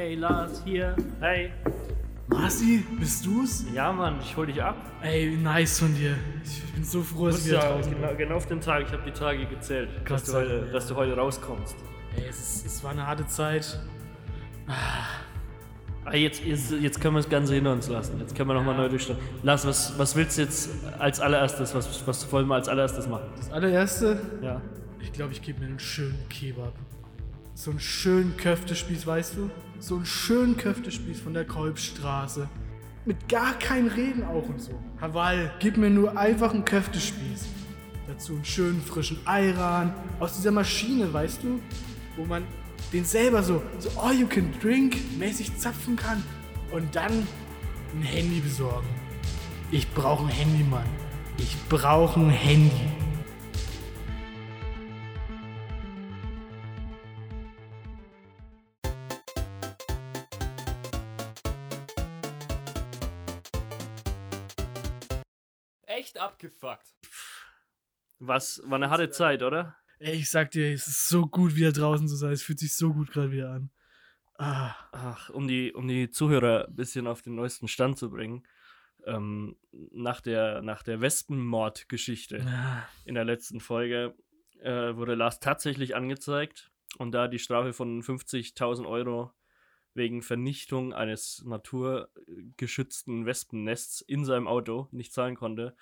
Hey Lars, hier. Hey. Marci, bist du's? Ja, Mann, ich hol dich ab. Ey, nice von dir. Ich bin so froh, dass Das wir ja, draußen genau, genau auf den Tag, ich habe die Tage gezählt, dass du, heute, dass du heute rauskommst. Ey, es, es war eine harte Zeit. Ah, jetzt, jetzt, jetzt können wir das Ganze hinter uns lassen. Jetzt können wir nochmal neu durchstarten. Lars, was, was willst du jetzt als allererstes? Was, was wollen wir als allererstes machen? Das allererste, Ja. ich glaube, ich gebe mir einen schönen Kebab. So einen schönen Köftespieß, weißt du? So einen schönen Köftespieß von der Kolbstraße. Mit gar kein Reden auch und so. Hawal, gib mir nur einfach einen Köftespieß. Dazu einen schönen frischen Ayran aus dieser Maschine, weißt du? Wo man den selber so, so all you can drink mäßig zapfen kann. Und dann ein Handy besorgen. Ich brauche ein Handy, Mann. Ich brauche ein Handy. Abgefuckt. Was, war eine harte Zeit, oder? Ey, ich sag dir, es ist so gut, wieder draußen zu sein. Es fühlt sich so gut gerade wieder an. Ah, Ach, um die, um die Zuhörer ein bisschen auf den neuesten Stand zu bringen. Ähm, nach der, nach der Wespenmord-Geschichte ah. in der letzten Folge äh, wurde Lars tatsächlich angezeigt und da die Strafe von 50.000 Euro wegen Vernichtung eines naturgeschützten Wespennests in seinem Auto nicht zahlen konnte,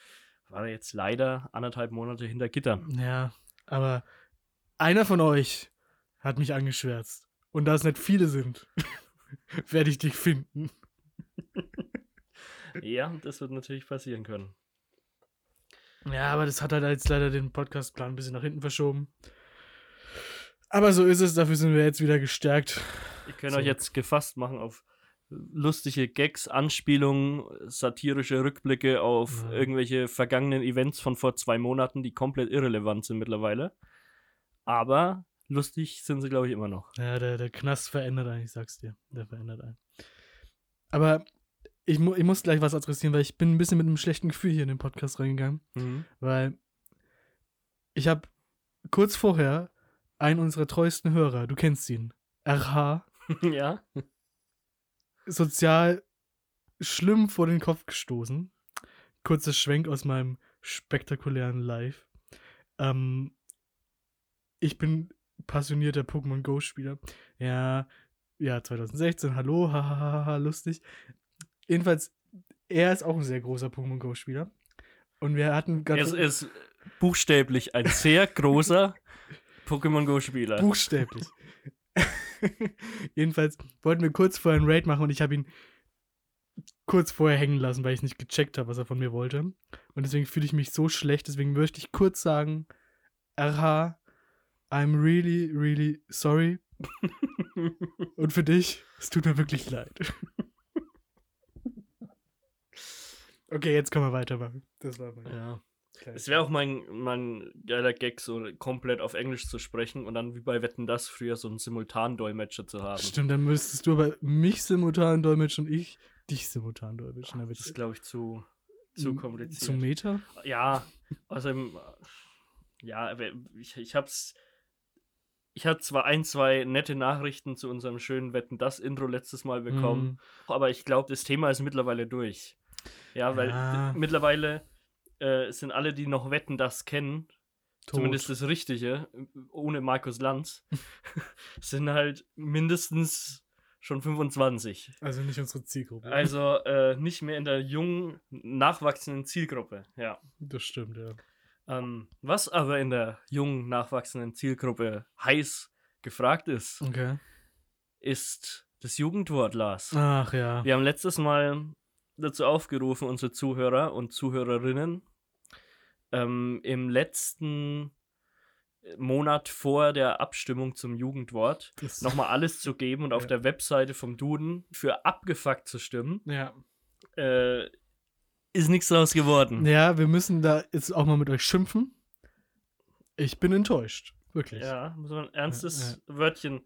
war er jetzt leider anderthalb Monate hinter Gittern. Ja, aber einer von euch hat mich angeschwärzt. Und da es nicht viele sind, werde ich dich finden. Ja, das wird natürlich passieren können. Ja, aber das hat halt jetzt leider den Podcastplan ein bisschen nach hinten verschoben. Aber so ist es, dafür sind wir jetzt wieder gestärkt. Ich kann So. euch jetzt gefasst machen auf lustige Gags, Anspielungen, satirische Rückblicke auf Ja. irgendwelche vergangenen Events von vor zwei Monaten, die komplett irrelevant sind mittlerweile. Aber lustig sind sie, glaube ich, immer noch. Ja, der, der Knast verändert einen, ich sag's dir. Der verändert einen. Aber ich, mu ich muss gleich was adressieren, weil ich bin ein bisschen mit einem schlechten Gefühl hier in den Podcast reingegangen. Weil ich habe kurz vorher einen unserer treuesten Hörer, du kennst ihn, RH, ja. Sozial schlimm vor den Kopf gestoßen. Kurzer Schwenk aus meinem spektakulären Live. Ähm, ich bin passionierter Pokémon Go-Spieler. Ja, ja, 2016, hallo, hahaha, lustig. Jedenfalls, er ist auch ein sehr großer Pokémon Go-Spieler. Und wir hatten gerade. Es ist buchstäblich ein sehr großer Pokémon Go-Spieler. Buchstäblich. Jedenfalls wollten wir kurz vorher einen Raid machen und ich habe ihn kurz vorher hängen lassen, weil ich nicht gecheckt habe, was er von mir wollte. Und deswegen fühle ich mich so schlecht. Deswegen möchte ich kurz sagen, RH, I'm really, really sorry. Und für dich, es tut mir wirklich leid. Okay, jetzt können wir weitermachen. Das war mein ja. Es wäre auch mein, mein geiler Gag, so komplett auf Englisch zu sprechen und dann wie bei Wetten das früher so einen Simultandolmetscher zu haben. Stimmt, dann müsstest du aber mich simultan dolmetschen und ich dich simultan dolmetschen. Das ist, glaube ich, zu, zu kompliziert. Zum Meter? Ja, außerdem, ja, aber ich, ich hab's. Ich hatte zwar ein, zwei nette Nachrichten zu unserem schönen Wetten das Intro letztes Mal bekommen, Mhm. aber ich glaube, das Thema ist mittlerweile durch. Ja, weil Ja. mittlerweile äh, sind alle, die noch Wetten das kennen, Tot. zumindest das Richtige, ohne Markus Lanz, sind halt mindestens schon 25. Also nicht unsere Zielgruppe. Also äh, nicht mehr in der jungen, nachwachsenden Zielgruppe, ja. das stimmt, ja. Ähm, was aber in der jungen, nachwachsenden Zielgruppe heiß gefragt ist, Okay. ist das Jugendwort, Lars. Ach ja. Wir haben letztes Mal dazu aufgerufen, unsere Zuhörer und Zuhörerinnen ähm, im letzten Monat vor der Abstimmung zum Jugendwort Das- nochmal alles zu geben und auf Ja. der Webseite vom Duden für abgefuckt zu stimmen. Ja. Äh, ist nichts draus geworden. ja, wir müssen da jetzt auch mal mit euch schimpfen. Ich bin enttäuscht. Wirklich. Ja, muss man ein ernstes Ja, Wörtchen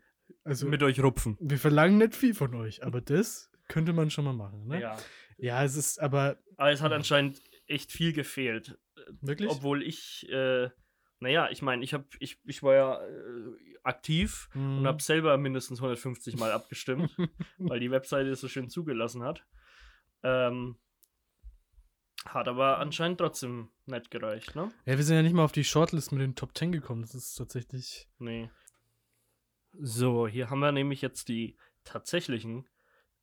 Also, mit euch rupfen. wir verlangen nicht viel von euch, aber das könnte man schon mal machen, ne? Ja. Ja, es ist aber Aber es hat anscheinend echt viel gefehlt. Wirklich. Obwohl ich äh, Naja, ich meine, ich, hab, ich, ich war ja äh, aktiv Mhm. und habe selber mindestens 150 Mal abgestimmt, weil die Webseite es so schön zugelassen hat. Ähm, hat aber anscheinend trotzdem nicht gereicht, ne? Ja, wir sind ja nicht mal auf die Shortlist mit den Top 10 gekommen. Das ist tatsächlich. Nee. So, hier haben wir nämlich jetzt die tatsächlichen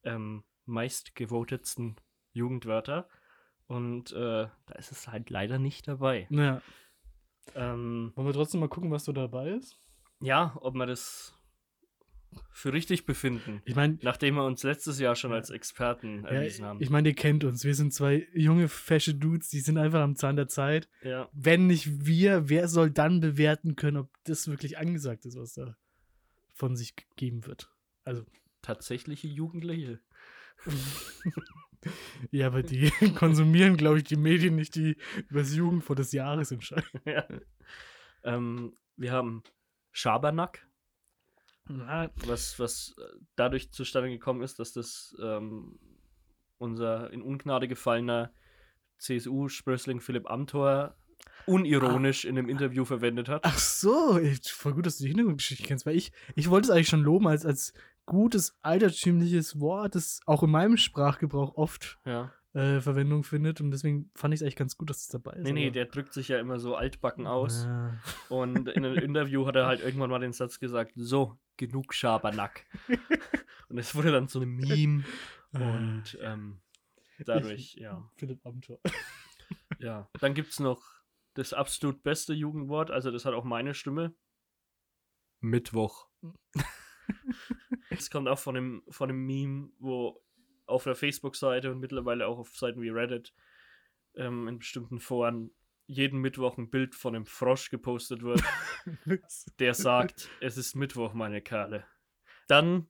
ähm, meistgevotetsten Jugendwörter. Und äh, da ist es halt leider nicht dabei. Naja. Ähm, Wollen wir trotzdem mal gucken, was so dabei ist? ja, ob wir das für richtig befinden. Ich meine, Nachdem wir uns letztes Jahr schon als Experten erwiesen ja, haben. ich meine, ihr kennt uns. Wir sind zwei junge, fesche Dudes, die sind einfach am Zahn der Zeit. ja. Wenn nicht wir, wer soll dann bewerten können, ob das wirklich angesagt ist, was da von sich gegeben wird? Also, Tatsächliche Jugendliche. ja, aber die konsumieren, glaube ich, die Medien nicht, die über das Jugendwort des Jahres entscheiden. ja. ähm, wir haben Schabernack. Na, was, was äh, dadurch zustande gekommen ist, dass das ähm, unser in Ungnade gefallener CSU-Sprössling Philipp Amthor unironisch in einem Interview verwendet hat. Ach so, ey, voll gut, dass du die Hintergrundgeschichte kennst, weil ich, ich wollte es eigentlich schon loben als, als gutes, altertümliches Wort, das auch in meinem Sprachgebrauch oft Ja. äh, Verwendung findet und deswegen fand ich es eigentlich ganz gut, dass es dabei ist. Nee, nee, der drückt sich ja immer so altbacken aus. Ja. Und in einem Interview hat er halt irgendwann mal den Satz gesagt: So, genug Schabernack. Und es wurde dann so ein Meme. Und ähm, dadurch, ja. Philipp Amthor. Ja. Dann gibt es noch das absolut beste Jugendwort, also das hat auch meine Stimme. Mittwoch. Es kommt auch von dem, von dem Meme, wo auf der Facebook-Seite und mittlerweile auch auf Seiten wie Reddit ähm, in bestimmten Foren jeden Mittwoch ein Bild von einem Frosch gepostet wird, der sagt, es ist Mittwoch, meine Kerle. Dann,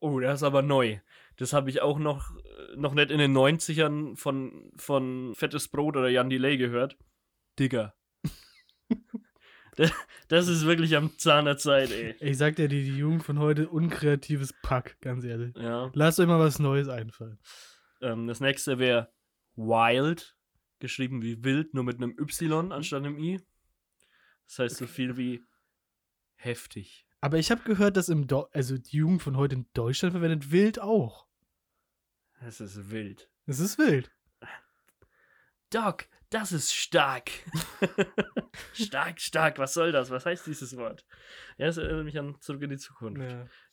oh, das ist aber neu. Das habe ich auch noch, äh, noch nicht in den 90ern von, von Fettes Brot oder Jan Delay gehört. Digger. das, ist wirklich am Zahn der Zeit, ey. ich sag dir, die, die Jugend von heute, unkreatives Pack, ganz ehrlich. Ja. Lasst euch mal was Neues einfallen. Ähm, das nächste wäre Wild, geschrieben wie wild, nur mit einem Y anstatt einem I. Das heißt so viel wie heftig. Aber ich habe gehört, dass im Do also die Jugend von heute in Deutschland verwendet wild auch. Das ist wild. Es ist wild. Doc, das ist stark. stark, stark, was soll das? Was heißt dieses Wort? Ja, es erinnert mich an Zurück in die Zukunft.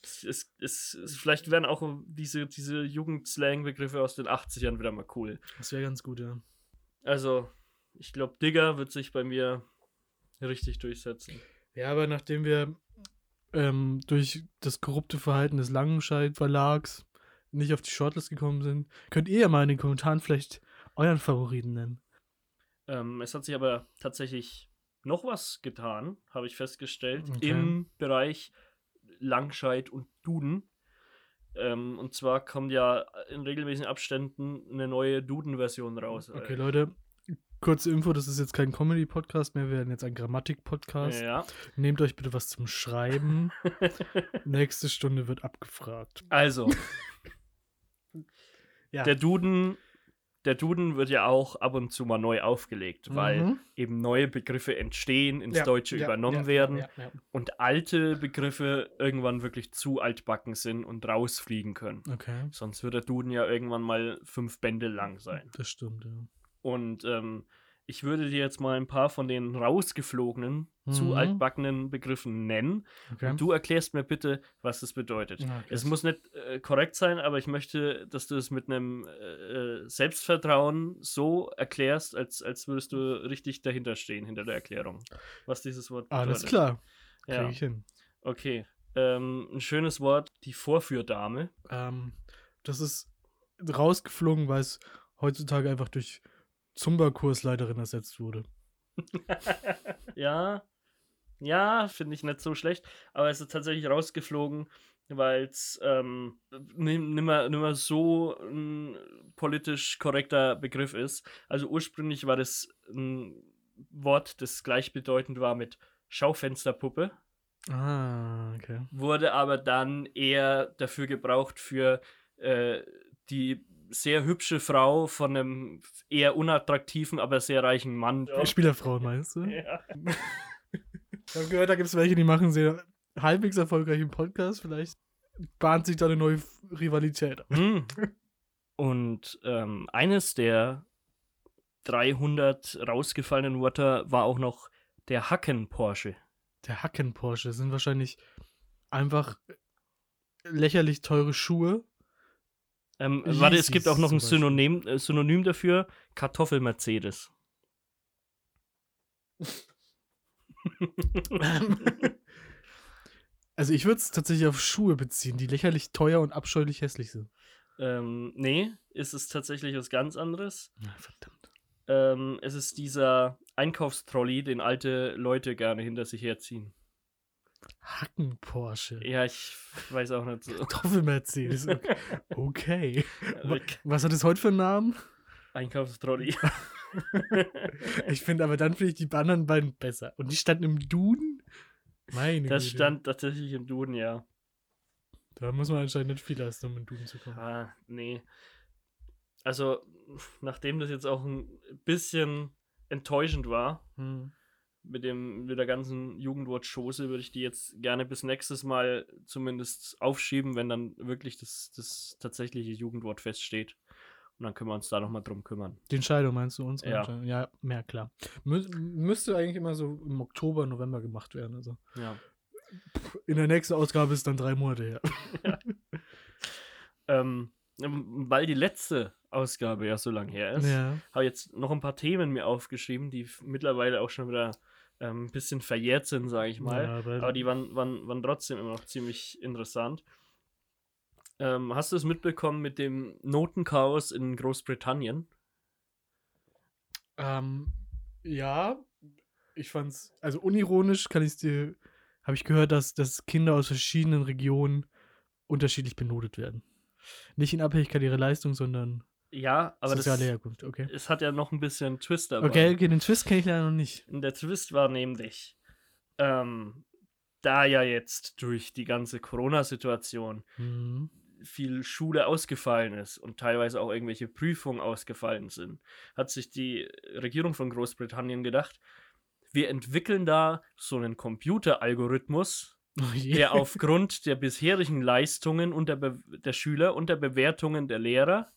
Es, es, es, es, vielleicht wären auch diese, diese Jugendslang-Begriffe aus den 80ern wieder mal cool. Das wäre ganz gut, ja. Also, ich glaube, Digger wird sich bei mir richtig durchsetzen. Ja, aber nachdem wir ähm, durch das korrupte Verhalten des Langenscheid Verlags nicht auf die Shortlist gekommen sind, könnt ihr ja mal in den Kommentaren vielleicht euren Favoriten nennen. Ähm, es hat sich aber tatsächlich noch was getan, habe ich festgestellt, Okay. im Bereich Langscheid und Duden. Ähm, und zwar kommt ja in regelmäßigen Abständen eine neue Duden-Version raus. Okay, Leute, kurze Info, das ist jetzt kein Comedy-Podcast mehr, wir werden jetzt ein Grammatik-Podcast. Ja. Nehmt euch bitte was zum Schreiben. Nächste Stunde wird abgefragt. Also, Ja. der Duden, der Duden wird ja auch ab und zu mal neu aufgelegt, weil Mhm. eben neue Begriffe entstehen, ins Ja, Deutsche ja, übernommen ja, werden und alte Begriffe irgendwann wirklich zu altbacken sind und rausfliegen können. Okay, Sonst wird der Duden ja irgendwann mal fünf Bände lang sein. das stimmt, ja. Und ähm, ich würde dir jetzt mal ein paar von den rausgeflogenen, zu Mhm. altbackenen Begriffen nennen. Okay. Und du erklärst mir bitte, was das bedeutet. Okay. Es muss nicht äh, korrekt sein, aber ich möchte, dass du es mit einem äh, äh, Selbstvertrauen so erklärst, als, als würdest du richtig dahinter stehen, hinter der Erklärung, was dieses Wort bedeutet. Alles klar. Krieg Ja, ich hin. okay. Ähm, ein schönes Wort, die Vorführdame. Ähm, das ist rausgeflogen, weil es heutzutage einfach durch Zumba-Kursleiterin ersetzt wurde. ja, ja, finde ich nicht so schlecht, aber es ist tatsächlich rausgeflogen, weil es ähm, nim- nimmer, nimmer so ein politisch korrekter Begriff ist. Also ursprünglich war das ein Wort, das gleichbedeutend war mit Schaufensterpuppe, Ah, okay. wurde aber dann eher dafür gebraucht für äh, die sehr hübsche Frau von einem eher unattraktiven, aber sehr reichen Mann. Spielerfrauen meinst du? Ja. Ich habe gehört, da gibt es welche, die machen sehr halbwegs erfolgreichen Podcast. Vielleicht bahnt sich da eine neue Rivalität. Hm. Und ähm, eines der 300 rausgefallenen Wörter war auch noch der Hacken-Porsche. Der Hacken-Porsche sind wahrscheinlich einfach lächerlich teure Schuhe. Ähm, warte, es gibt auch noch ein. Synonym, äh, Synonym dafür: Kartoffel-Mercedes. also ich würde es tatsächlich auf Schuhe beziehen, die lächerlich teuer und abscheulich hässlich sind. ähm, nee, ist es tatsächlich was ganz anderes. Na, verdammt. Ähm, es ist dieser Einkaufstrolley, den alte Leute gerne hinter sich herziehen. Hacken-Porsche. Ja, ich weiß auch nicht so. Kartoffel-Mercedes. Okay. okay. Äh, Was hat es heute für einen Namen? Einkaufstrolley. Ich finde aber dann finde ich die anderen beiden besser. Und die standen im Duden? Meine Das Güte. stand tatsächlich im Duden, ja. Da muss man anscheinend nicht viel leisten, um in den Duden zu kommen. Ah, nee. Also, nachdem das jetzt auch ein bisschen enttäuschend war, Hm. Mit, dem, mit der ganzen Jugendwort-Chose, würde ich die jetzt gerne bis nächstes Mal zumindest aufschieben, wenn dann wirklich das, das tatsächliche Jugendwort feststeht. Und dann können wir uns da nochmal drum kümmern. Die Entscheidung meinst du uns? Ja. Ja, mehr klar. Mü müsste eigentlich immer so im Oktober, November gemacht werden. Also Ja. in der nächsten Ausgabe ist dann drei Monate her. Ähm, weil die letzte Ausgabe ja so lang her ist, Ja. habe jetzt noch ein paar Themen mir aufgeschrieben, die mittlerweile auch schon wieder ähm, ein bisschen verjährt sind, sage ich mal. Ja, aber- aber die waren, waren, waren trotzdem immer noch ziemlich interessant. Ähm, hast du es mitbekommen mit dem Notenchaos in Großbritannien? Ähm, ja, ich fand's, also unironisch kann ich dir, habe ich gehört, dass, dass Kinder aus verschiedenen Regionen unterschiedlich benotet werden. Nicht in Abhängigkeit ihrer Leistung, sondern Ja, aber das, soziale Herkunft. Okay. es hat ja noch ein bisschen Twist dabei. Okay, okay, den Twist kenne ich leider noch nicht. Und der Twist war nämlich, ähm, da ja jetzt durch die ganze Corona-Situation Mhm. viel Schule ausgefallen ist und teilweise auch irgendwelche Prüfungen ausgefallen sind, hat sich die Regierung von Großbritannien gedacht, wir entwickeln da so einen Computeralgorithmus, Oh der aufgrund der bisherigen Leistungen und der, Be der Schüler und der Bewertungen der Lehrer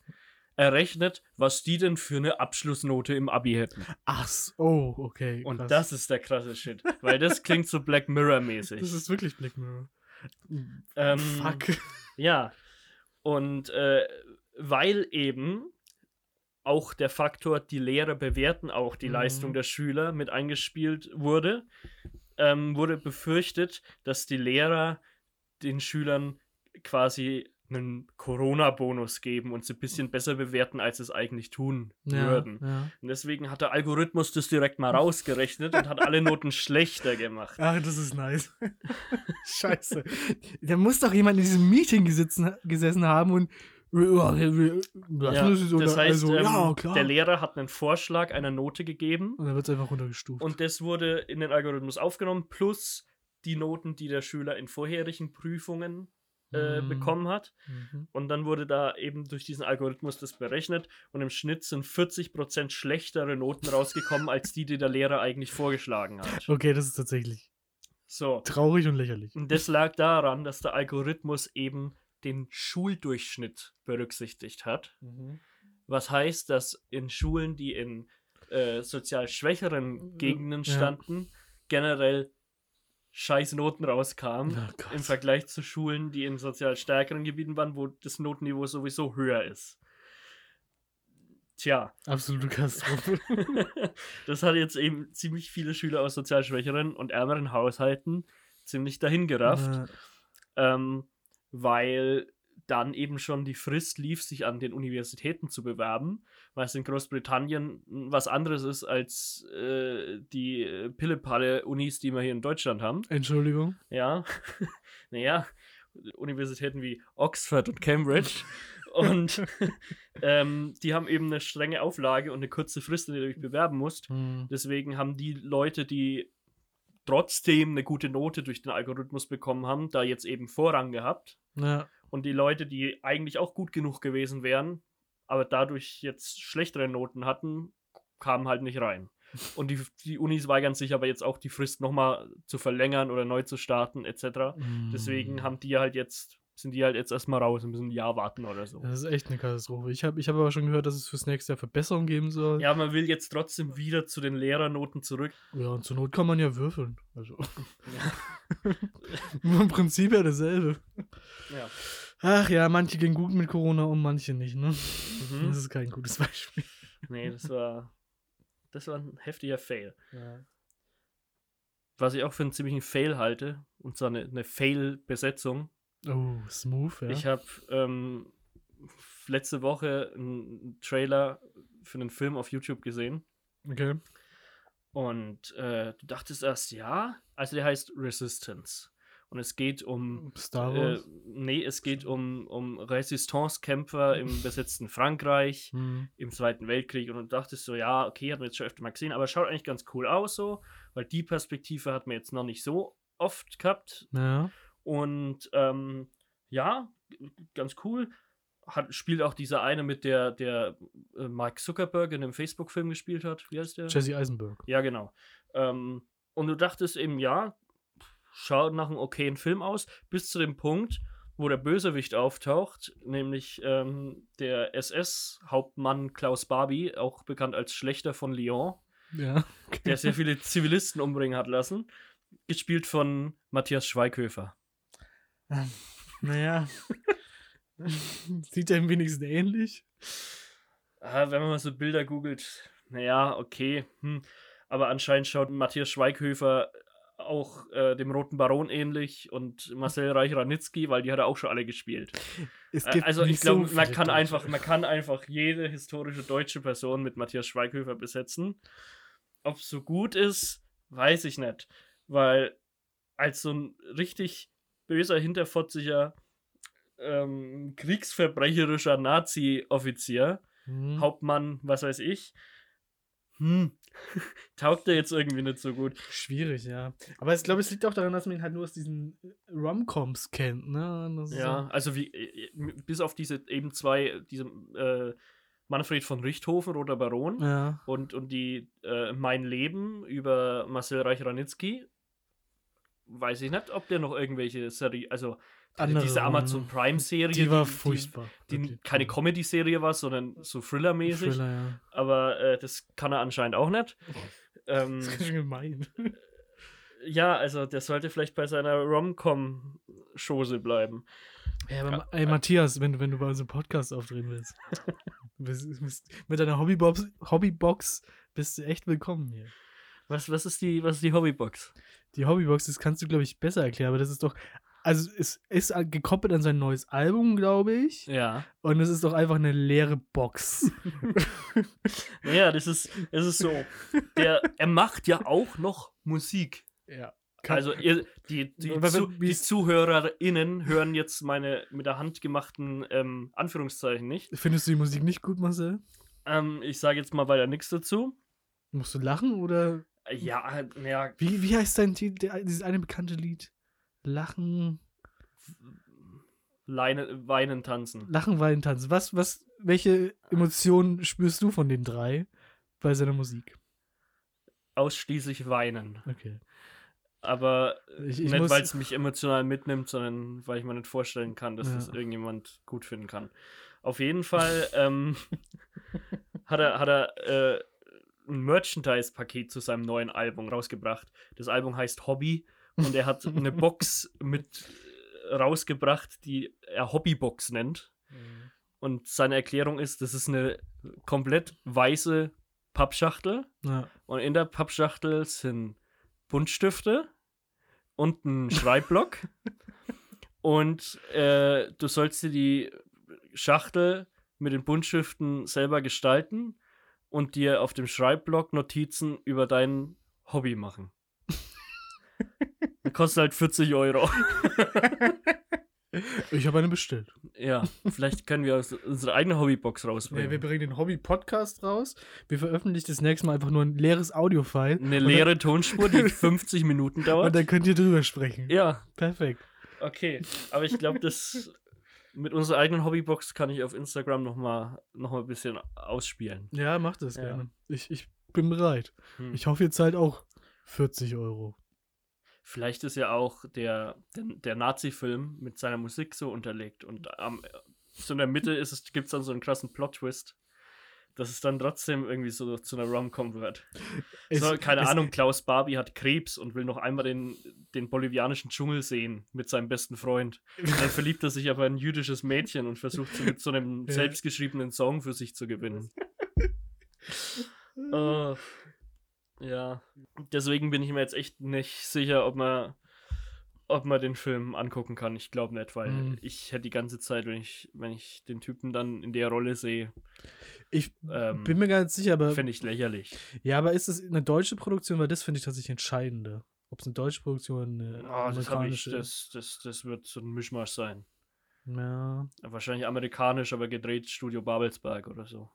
errechnet, was die denn für eine Abschlussnote im Abi hätten. Ach so, oh, okay. Und krass. das ist der krasse Shit, weil das klingt so Black Mirror-mäßig. Das ist wirklich Black Mirror. Ähm, Fuck. Ja. Und äh, weil eben auch der Faktor, die Lehrer bewerten auch die Mhm. Leistung der Schüler mit eingespielt wurde, ähm, wurde befürchtet, dass die Lehrer den Schülern quasi einen Corona-Bonus geben und sie ein bisschen besser bewerten, als sie es eigentlich tun Ja, würden. ja. Und deswegen hat der Algorithmus das direkt mal rausgerechnet und hat alle Noten schlechter gemacht. Ach, das ist nice. Scheiße. Da muss doch jemand in diesem Meeting gesitzen, gesessen haben und. Ja, das, heißt, also, ähm, ja, der Lehrer hat einen Vorschlag einer Note gegeben und dann wird es einfach runtergestuft. und das wurde in den Algorithmus aufgenommen, plus die Noten, die der Schüler in vorherigen Prüfungen äh, Mhm. bekommen hat. Mhm. Und dann wurde da eben durch diesen Algorithmus das berechnet und im Schnitt sind 40% schlechtere Noten rausgekommen, als die, die der Lehrer eigentlich vorgeschlagen hat. Okay, das ist tatsächlich So. traurig und lächerlich. Und das lag daran, dass der Algorithmus eben den Schuldurchschnitt berücksichtigt hat. Was heißt, dass in Schulen, die in äh, sozial schwächeren Gegenden Ja. standen, generell scheiß Noten rauskamen Oh im Vergleich zu Schulen, die in sozial stärkeren Gebieten waren, wo das Notenniveau sowieso höher ist. Tja, Absolute Katastrophe. das hat jetzt eben ziemlich viele Schüler aus sozial schwächeren und ärmeren Haushalten ziemlich dahin gerafft. Äh, ähm, weil dann eben schon die Frist lief, sich an den Universitäten zu bewerben, was in Großbritannien was anderes ist als äh, die äh, Pillepalle-Unis, die wir hier in Deutschland haben. Entschuldigung. Ja, naja, Universitäten wie Oxford und Cambridge. Und ähm, die haben eben eine strenge Auflage und eine kurze Frist, in der du dich bewerben musst. Hm. Deswegen haben die Leute, die trotzdem eine gute Note durch den Algorithmus bekommen haben, da jetzt eben Vorrang gehabt. Ja. Und die Leute, die eigentlich auch gut genug gewesen wären, aber dadurch jetzt schlechtere Noten hatten, kamen halt nicht rein. Und die, die Unis weigern sich aber jetzt auch, die Frist nochmal zu verlängern oder neu zu starten, etc. Deswegen Mm. haben die halt jetzt, sind die halt jetzt erstmal raus und müssen ein Jahr warten oder so. Das ist echt eine Katastrophe. Ich habe ich hab aber schon gehört, dass es fürs nächste Jahr Verbesserungen geben soll. Ja, man will jetzt trotzdem wieder zu den Lehrernoten zurück. Ja, und zur Not kann man ja würfeln. Also. Nur im Prinzip ja dasselbe. Ja. Ach ja, manche gehen gut mit Corona und manche nicht, ne? Mhm. Das ist kein gutes Beispiel. Nee, das war, das war ein heftiger Fail. Ja. Was ich auch für einen ziemlichen Fail halte, und zwar eine, eine Fail-Besetzung. Oh, smooth, ja. Ich habe ähm, letzte Woche einen Trailer für einen Film auf YouTube gesehen. okay. Und äh, du dachtest erst, ja, also der heißt Resistance. Und es geht um, Star äh, Wars. nee, es geht um, um Resistance-Kämpfer im besetzten Frankreich Hm. im Zweiten Weltkrieg. Und du dachtest so, ja, okay, hat man jetzt schon öfter mal gesehen, aber schaut eigentlich ganz cool aus so, weil die Perspektive hat man jetzt noch nicht so oft gehabt. Ja. Und ähm, ja, ganz cool. Hat, spielt auch dieser eine mit der, der äh, Mark Zuckerberg in dem Facebook-Film gespielt hat. Wie heißt der? Jesse Eisenberg. Ja, genau. Ähm, und du dachtest eben, ja, schaut nach einem okayen Film aus, bis zu dem Punkt, wo der Bösewicht auftaucht, nämlich ähm, der SS-Hauptmann Klaus Barbie, auch bekannt als Schlechter von Lyon, Ja. der sehr viele Zivilisten umbringen hat lassen, gespielt von Matthias Schweighöfer. Naja. Sieht er ihm wenigstens ähnlich? Ah, wenn man mal so Bilder googelt, naja, okay. Hm. Aber anscheinend schaut Matthias Schweighöfer auch äh, dem Roten Baron ähnlich und Marcel Reich-Ranitzky, weil die hat er auch schon alle gespielt. Es Äh, also ich nicht so glaube, man kann Deutsche. einfach, man kann einfach jede historische deutsche Person mit Matthias Schweighöfer besetzen. Ob es so gut ist, weiß ich nicht. Weil als so ein richtig böser, hinterfotziger, ähm, kriegsverbrecherischer Nazi-Offizier, Hm. Hauptmann, was weiß ich, hm, taugt er jetzt irgendwie nicht so gut. Schwierig, ja. Aber ich glaube, es liegt auch daran, dass man ihn halt nur aus diesen äh, Rom-Coms kennt, ne? Ja, so- also wie, äh, bis auf diese eben zwei, diese äh, Manfred von Richthofen, Roter Baron, Ja. und, und die äh, Mein Leben über Marcel Reich-Ranitzky, weiß ich nicht, ob der noch irgendwelche Serie, also Andere diese Amazon ne? Prime-Serie, Die war furchtbar. die, die keine Comedy-Serie war, sondern so Thriller-mäßig, Thriller, ja. aber äh, das kann er anscheinend auch nicht. Ähm, Das ist schön gemein. ja, also der sollte vielleicht bei seiner Rom-Com-Chose bleiben. Ja, aber Ma- ey, Matthias, wenn du, wenn du bei unserem Podcast auftreten willst, bist, bist, mit deiner Hobbybox, Hobbybox bist du echt willkommen hier. Was, was, ist die, was ist die Hobbybox? Die Hobbybox, das kannst du, glaube ich, besser erklären, aber das ist doch, also es ist gekoppelt an sein neues Album, glaube ich, Ja. und es ist doch einfach eine leere Box. Naja, das ist, das ist so. Der, er macht ja auch noch Musik. ja. Also ihr, die, die, zu, die ZuhörerInnen hören jetzt meine mit der Hand gemachten ähm, Anführungszeichen nicht. Findest du die Musik nicht gut, Marcel? Ähm, ich sage jetzt mal weiter nichts dazu. Musst du lachen oder Äh, Ja, wie, wie heißt dein Titel, dieses eine bekannte Lied? Lachen, Leine, weinen, tanzen. Lachen, Weinen, Tanzen. Was, was, welche Emotionen spürst du von den drei bei seiner Musik? Ausschließlich weinen. Okay. Aber Ich- ich nicht, weil es mich emotional mitnimmt, sondern weil ich mir nicht vorstellen kann, dass Ja. das irgendjemand gut finden kann. Auf jeden Fall ähm, hat er, hat er äh, ein Merchandise-Paket zu seinem neuen Album rausgebracht. Das Album heißt Hobby und er hat eine Box mit äh, rausgebracht, die er Hobbybox nennt. Und seine Erklärung ist, das ist eine komplett weiße Pappschachtel Ja. und in der Pappschachtel sind Buntstifte und ein Schreibblock. und äh, du sollst dir die Schachtel mit den Buntstiften selber gestalten und dir auf dem Schreibblock Notizen über dein Hobby machen. Kostet halt 40 Euro. Ich habe eine bestellt. Ja, vielleicht können wir aus- unsere eigene Hobbybox Ja, rausbringen. wir bringen den Hobby-Podcast raus. Wir veröffentlichen das nächste Mal einfach nur ein leeres Audio-File. Eine leere Tonspur, die 50 Minuten Und dauert. dann könnt ihr drüber sprechen. Ja, Perfekt. Okay, aber ich glaube, das mit unserer eigenen Hobbybox kann ich auf Instagram noch mal, noch mal ein bisschen ausspielen. Ja, macht das Ja. gerne. Ich, ich bin bereit. Hm. Ich hoffe jetzt halt auch 40 Euro. Vielleicht ist ja auch der, der, der Nazi-Film mit seiner Musik so unterlegt und am, so in der Mitte gibt es dann so einen krassen Plot-Twist, dass es dann trotzdem irgendwie so zu einer Rom-Com wird. Es- so, keine es- Ahnung, Klaus Barbie hat Krebs und will noch einmal den, den bolivianischen Dschungel sehen mit seinem besten Freund. Dann verliebt er sich aber in ein jüdisches Mädchen und versucht sie mit so einem selbstgeschriebenen Song für sich zu gewinnen. Oh, ja. Deswegen bin ich mir jetzt echt nicht sicher, ob man, ob man den Film angucken kann. Ich glaube nicht, weil Mhm. ich hätte die ganze Zeit, wenn ich, wenn ich den Typen dann in der Rolle sehe, Ich ähm, bin mir gar nicht sicher, aber. finde ich lächerlich. Ja, aber ist es eine deutsche Produktion? Weil das finde ich tatsächlich entscheidender. Ob es eine deutsche Produktion, eine Oh, das, hab ich, amerikanische das, das, das wird so ein Mischmasch sein. Ja, Wahrscheinlich amerikanisch, aber gedreht Studio Babelsberg oder so.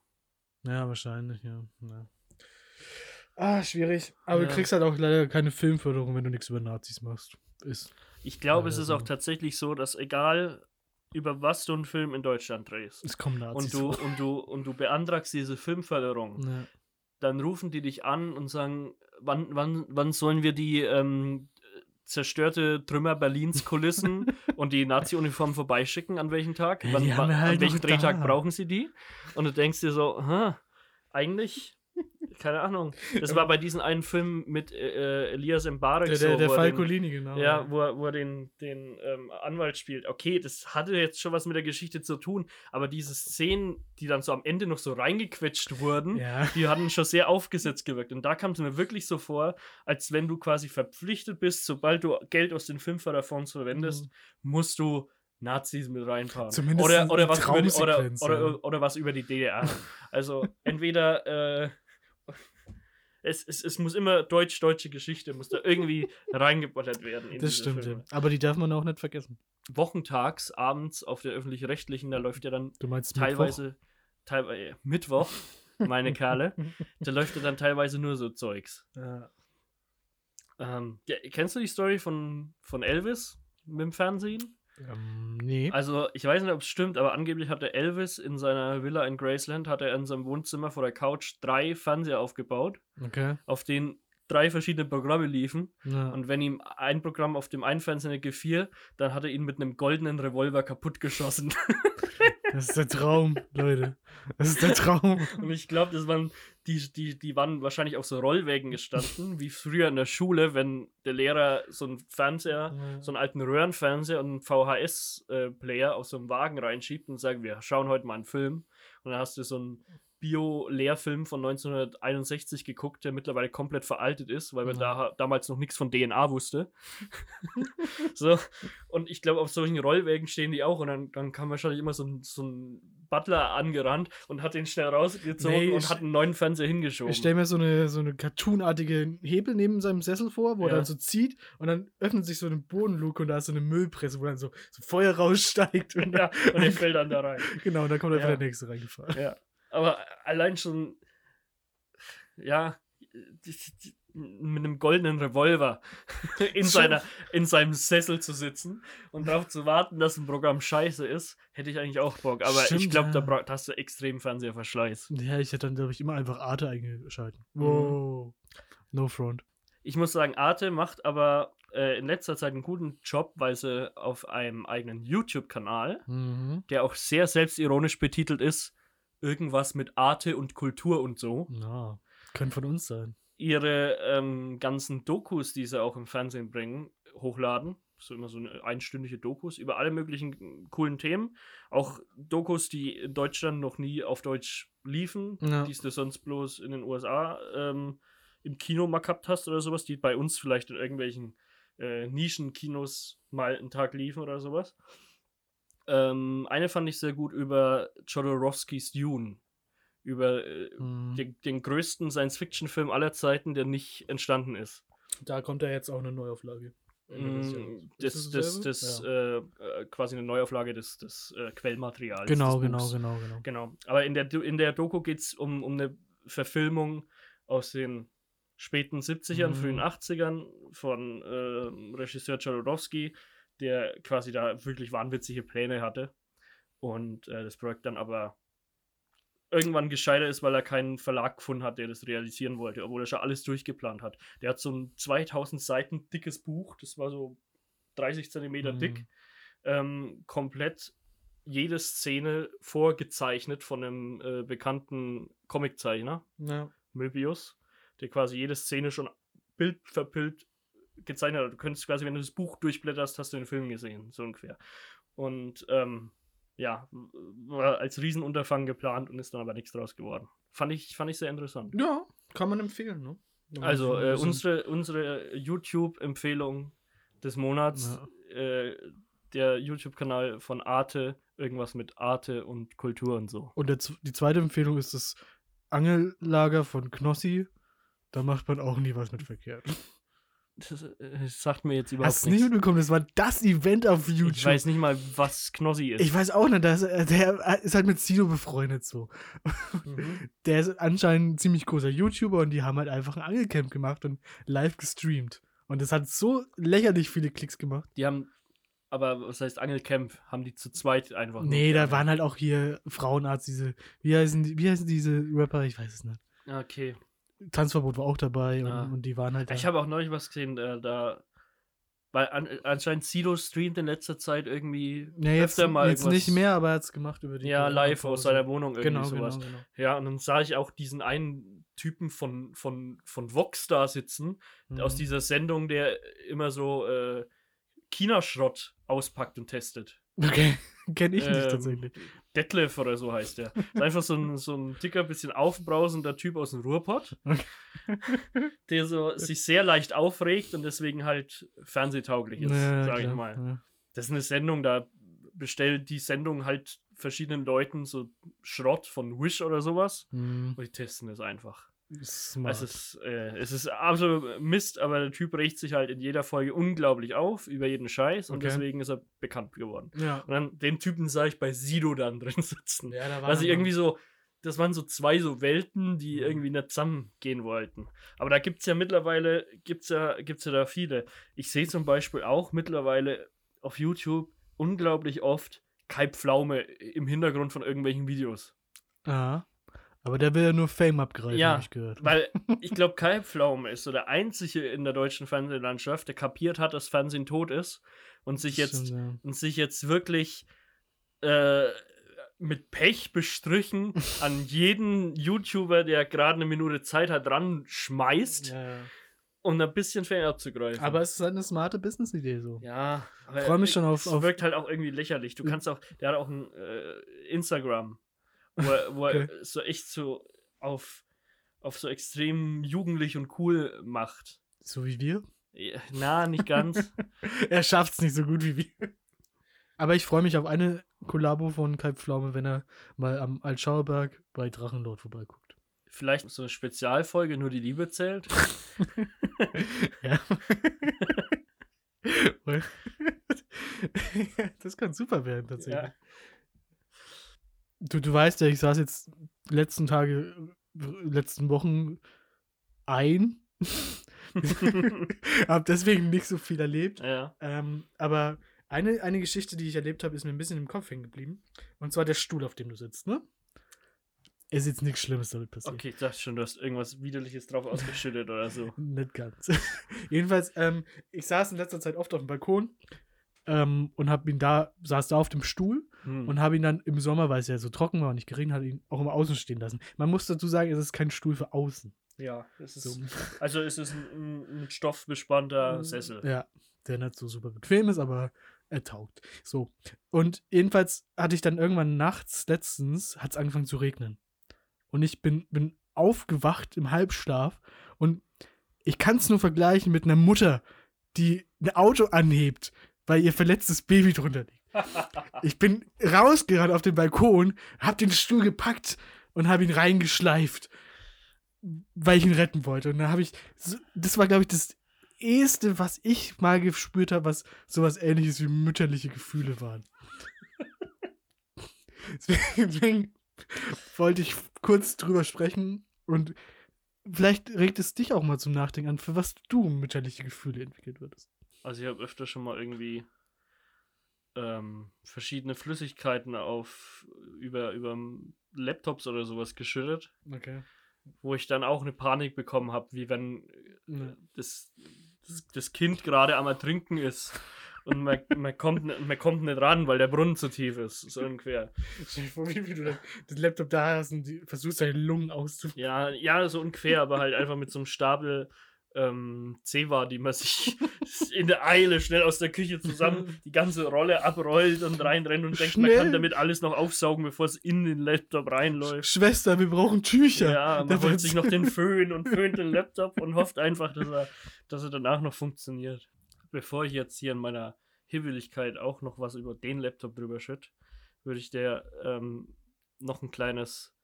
ja, wahrscheinlich, ja. ja. Ah, schwierig. Aber Ja. du kriegst halt auch leider keine Filmförderung, wenn du nichts über Nazis machst. Ist. Ich glaube, es ist auch tatsächlich so, dass egal über was du einen Film in Deutschland drehst Es kommen Nazis. und du, vor. und, du, und du beantragst diese Filmförderung, Ja. dann rufen die dich an und sagen, wann, wann, wann sollen wir die ähm, zerstörte Trümmer Berlins Kulissen und die Nazi-Uniform vorbeischicken, an welchem Tag? Wann, halt an welchem Drehtag da. brauchen sie die? Und du denkst dir so, Hä, eigentlich, keine Ahnung. Das war bei diesem einen Film mit äh, Elias Mbarek Der, so, der, der er Falcolini, genau. ja, wo er, wo er den, den ähm, Anwalt spielt. Okay, das hatte jetzt schon was mit der Geschichte zu tun, aber diese Szenen, die dann so am Ende noch so reingequetscht wurden, Ja. die hatten schon sehr aufgesetzt gewirkt. Und da kam es mir wirklich so vor, als wenn du quasi verpflichtet bist, sobald du Geld aus den Filmförderfonds verwendest, musst du Nazis mit reinpacken. Mhm. Zumindest oder, oder, was über die, oder, oder, oder was über die DDR. Also entweder äh, es, es, es muss immer deutsch-deutsche Geschichte, muss da irgendwie reingebottert werden. Das stimmt, Filme. Aber die darf man auch nicht vergessen. Wochentags, abends auf der öffentlich-rechtlichen, da läuft ja dann Du meinst teilweise, teilweise Mittwoch, meine Kerle, da läuft ja dann teilweise nur so Zeugs. Ja. Ähm, ja, kennst du die Story von, von Elvis mit dem Fernsehen? Ähm, nee. Also, ich weiß nicht, ob es stimmt, aber angeblich hatte Elvis in seiner Villa in Graceland, hat er in seinem Wohnzimmer vor der Couch drei Fernseher aufgebaut, Okay. auf denen drei verschiedene Programme liefen. Ja. Und wenn ihm ein Programm auf dem einen Fernseher nicht gefiel, dann hat er ihn mit einem goldenen Revolver kaputtgeschossen. Das ist der Traum, Leute. Das ist der Traum. Und ich glaube, das waren die, die, die waren wahrscheinlich auf so Rollwägen gestanden, wie früher in der Schule, wenn der Lehrer so einen Fernseher, so einen alten Röhrenfernseher und einen VHS-Player auf so einen Wagen reinschiebt und sagt, wir schauen heute mal einen Film. Und dann hast du so einen Bio-Lehrfilm von 1961 geguckt, der mittlerweile komplett veraltet ist, weil man Ja. da damals noch nichts von DNA wusste. so, und ich glaube, auf solchen Rollwägen stehen die auch und dann, dann kam wahrscheinlich immer so ein, so ein Butler angerannt und hat den schnell rausgezogen Nee, und hat einen neuen Fernseher hingeschoben. Ich stelle mir so eine, so eine cartoonartige Hebel neben seinem Sessel vor, wo er Ja. dann so zieht und dann öffnet sich so eine Bodenluke und da ist so eine Müllpresse, wo dann so, so Feuer raussteigt. Und ja, und der fällt dann da rein. genau, und dann kommt einfach Ja. der nächste reingefahren. Ja. Aber allein schon, ja, mit einem goldenen Revolver in, seiner, in seinem Sessel zu sitzen und darauf zu warten, dass ein Programm scheiße ist, hätte ich eigentlich auch Bock. Aber ich Stimmt, glaube, da ja. da hast du extrem Fernseherverschleiß. Ja, ich hätte dann, glaube ich, immer einfach Arte eingeschalten. Mhm. Wow. No front. Ich muss sagen, Arte macht aber äh, in letzter Zeit einen guten Job, weil sie auf einem eigenen YouTube-Kanal, Mhm. der auch sehr selbstironisch betitelt ist, irgendwas mit Arte und Kultur und so, Ja, könnte von uns sein. ihre ähm, ganzen Dokus, die sie auch im Fernsehen bringen, hochladen. So immer so eine einstündige Dokus über alle möglichen coolen Themen. Auch Dokus, die in Deutschland noch nie auf Deutsch liefen, Ja. die du sonst bloß in den USA ähm, im Kino mal gehabt hast oder sowas, die bei uns vielleicht in irgendwelchen äh, Nischenkinos mal einen Tag liefen oder sowas. Ähm, eine fand ich sehr gut über Jodorowskis Dune. Über äh, Mhm. den, den größten Science-Fiction-Film aller Zeiten, der nicht entstanden ist. Da kommt ja jetzt auch eine Neuauflage. Mm, Das, das das, das, Ja. äh, äh, quasi eine Neuauflage des, des äh, Quellmaterials. Genau, des genau, genau, genau. Genau. Aber in der, in der Doku geht es um, um eine Verfilmung aus den späten 70ern, Mhm. frühen 80ern von äh, Regisseur Jodorowsky, der quasi da wirklich wahnwitzige Pläne hatte und äh, das Projekt dann aber irgendwann gescheitert ist, weil er keinen Verlag gefunden hat, der das realisieren wollte, obwohl er schon alles durchgeplant hat. Der hat so ein 2000 Seiten dickes Buch, das war so 30 Zentimeter Mhm. dick, ähm, komplett jede Szene vorgezeichnet von einem äh, bekannten Comiczeichner, Ja. Möbius, der quasi jede Szene schon Bild für Bild gezeichnet hat. Du könntest quasi, wenn du das Buch durchblätterst, hast du den Film gesehen, so ungefähr. Und ähm, ja, war als Riesenunterfangen geplant und ist dann aber nichts draus geworden. Fand ich, fand ich sehr interessant. ja, kann man empfehlen, ne? Also äh, unsere, unsere YouTube-Empfehlung des Monats, äh, der YouTube-Kanal von Arte, irgendwas mit Arte und Kultur und so. Und der, die zweite Empfehlung ist das Angellager von Knossi. Da macht man auch nie was mit verkehrt. Das, äh, das sagt mir jetzt überhaupt Hast du nicht nichts. mitbekommen? Das war das Event auf YouTube. Ich weiß nicht mal, was Knossi ist. Ich weiß auch nicht, das, äh, der ist halt mit Sido befreundet so. Mhm. Der ist anscheinend ein ziemlich großer YouTuber und die haben halt einfach ein Angelcamp gemacht und live gestreamt. Und das hat so lächerlich viele Klicks gemacht. Die haben, aber was heißt Angelcamp? Haben die zu zweit einfach. Nee, da waren halt auch hier Frauenarzt, diese, wie heißen, die, wie heißen diese Rapper? Ich weiß es nicht. Okay. Tanzverbot war auch dabei und, Ah. und die waren halt da. Ich habe auch neulich was gesehen, äh, da. Weil an, anscheinend Sido streamt in letzter Zeit irgendwie ja, jetzt, öfter mal jetzt irgendwas- nicht mehr, aber er hat es gemacht über die Ja, live Corona-Pause. aus seiner Wohnung irgendwie Genau, sowas. genau, genau. Ja, und dann sah ich auch diesen einen Typen von, von, von Vox da sitzen, aus Mhm. dieser Sendung, der immer so äh, China-Schrott auspackt und testet. Okay, kenne ich nicht Ähm, tatsächlich. Detlef oder so heißt der. Ist einfach so ein, so ein dicker, bisschen aufbrausender Typ aus dem Ruhrpott, der so sich sehr leicht aufregt und deswegen halt fernsehtauglich ist, Ja, sag ich mal. ja. Das ist eine Sendung, da bestellt die Sendung halt verschiedenen Leuten so Schrott von Wish oder sowas Mhm. und die testen das einfach. Smart. Es ist, äh, es ist absolut Mist, aber der Typ regt sich halt in jeder Folge unglaublich auf über jeden Scheiß und Okay. deswegen ist er bekannt geworden. ja. Und dann den Typen sah ich bei Sido dann drin sitzen. ja, da Was ich noch- irgendwie so, das waren so zwei so Welten, die Mhm. irgendwie nicht zusammengehen wollten. Aber da gibt es ja mittlerweile, gibt's ja, gibt's ja da viele. Ich sehe zum Beispiel auch mittlerweile auf YouTube unglaublich oft Kai Pflaume im Hintergrund von irgendwelchen Videos. Ja. Aber der will ja nur Fame abgreifen, Ja, hab ich gehört. Weil ich glaube, Kai Pflaume ist so der einzige in der deutschen Fernsehlandschaft, der kapiert hat, dass Fernsehen tot ist und sich jetzt Stimmt, ja. und sich jetzt wirklich äh, mit Pech bestrichen an jeden YouTuber, der gerade eine Minute Zeit hat, dran schmeißt, Ja, ja. um ein bisschen Fame abzugreifen. Aber es ist halt eine smarte Business-Idee so. ja, aber Freu mich schon auf- Es auf- wirkt halt auch irgendwie lächerlich. Du kannst auch, der hat auch ein äh, Instagram, wo er, wo er Okay. so echt so auf, auf so extrem jugendlich und cool macht. So wie wir. Ja, Na, nicht ganz. er schafft's nicht so gut wie wir. Aber ich freue mich auf eine Kollabo von Kai Pflaume, wenn er mal am Altschauerberg bei Drachenlord vorbeiguckt. Vielleicht so eine Spezialfolge, nur die Liebe zählt. Ja. das kann super werden, tatsächlich. Ja. Du, du weißt ja, ich saß jetzt letzten Tage, letzten Wochen ein. hab deswegen nicht so viel erlebt. Ja. Ähm, aber eine, eine Geschichte, die ich erlebt habe, ist mir ein bisschen im Kopf hängen geblieben. Und zwar der Stuhl, auf dem du sitzt, ne? Ist jetzt nichts Schlimmes damit passiert. Okay, ich dachte schon, du hast irgendwas Widerliches drauf ausgeschüttet oder so. Nicht ganz. Jedenfalls, ähm, ich saß in letzter Zeit oft auf dem Balkon ähm, und hab ihn da, saß da auf dem Stuhl Hm. und habe ihn dann im Sommer, weil es ja so trocken war und nicht geregnet hat, ihn auch immer außen stehen lassen. Man muss dazu sagen, es ist kein Stuhl für außen. ja, es ist, So. also es ist ein, ein, stoffbespannter Sessel. Ja, der nicht so super bequem ist, aber er taugt. So. Und jedenfalls hatte ich dann irgendwann nachts, letztens, hat es angefangen zu regnen. Und ich bin, bin aufgewacht im Halbschlaf und ich kann es nur vergleichen mit einer Mutter, die ein Auto anhebt, weil ihr verletztes Baby drunter liegt. Ich bin rausgerannt auf den Balkon, hab den Stuhl gepackt und hab ihn reingeschleift, weil ich ihn retten wollte. Und da habe ich, das war glaube ich das erste, was ich mal gespürt habe, was sowas ähnliches wie mütterliche Gefühle waren. deswegen wollte ich kurz drüber sprechen und vielleicht regt es dich auch mal zum Nachdenken an, für was du mütterliche Gefühle entwickelt würdest. Also ich habe öfter schon mal irgendwie ähm, verschiedene Flüssigkeiten auf über, über Laptops oder sowas geschüttet, Okay. wo ich dann auch eine Panik bekommen habe, wie wenn Ja. das, das, das Kind gerade am Ertrinken ist. Und man, man, kommt, man kommt nicht ran, weil der Brunnen zu tief ist. So ungefähr. Stell dir vor, wie, du das Laptop da hast und versuchst deine Lungen auszuführen. Ja, ja, so ungefähr, aber halt einfach mit so einem Stapel ähm, Zewa, die man sich in der Eile schnell aus der Küche zusammen die ganze Rolle abrollt und reinrennt und denkt, man Schnell. kann damit alles noch aufsaugen, bevor es in den Laptop reinläuft. Schwester, wir brauchen Tücher. Ja, man Der holt sich noch den Föhn und föhnt den Laptop und hofft einfach, dass er, dass er danach noch funktioniert. Bevor ich jetzt hier in meiner Hibbeligkeit auch noch was über den Laptop drüber schütt, würde ich dir ähm, noch ein kleines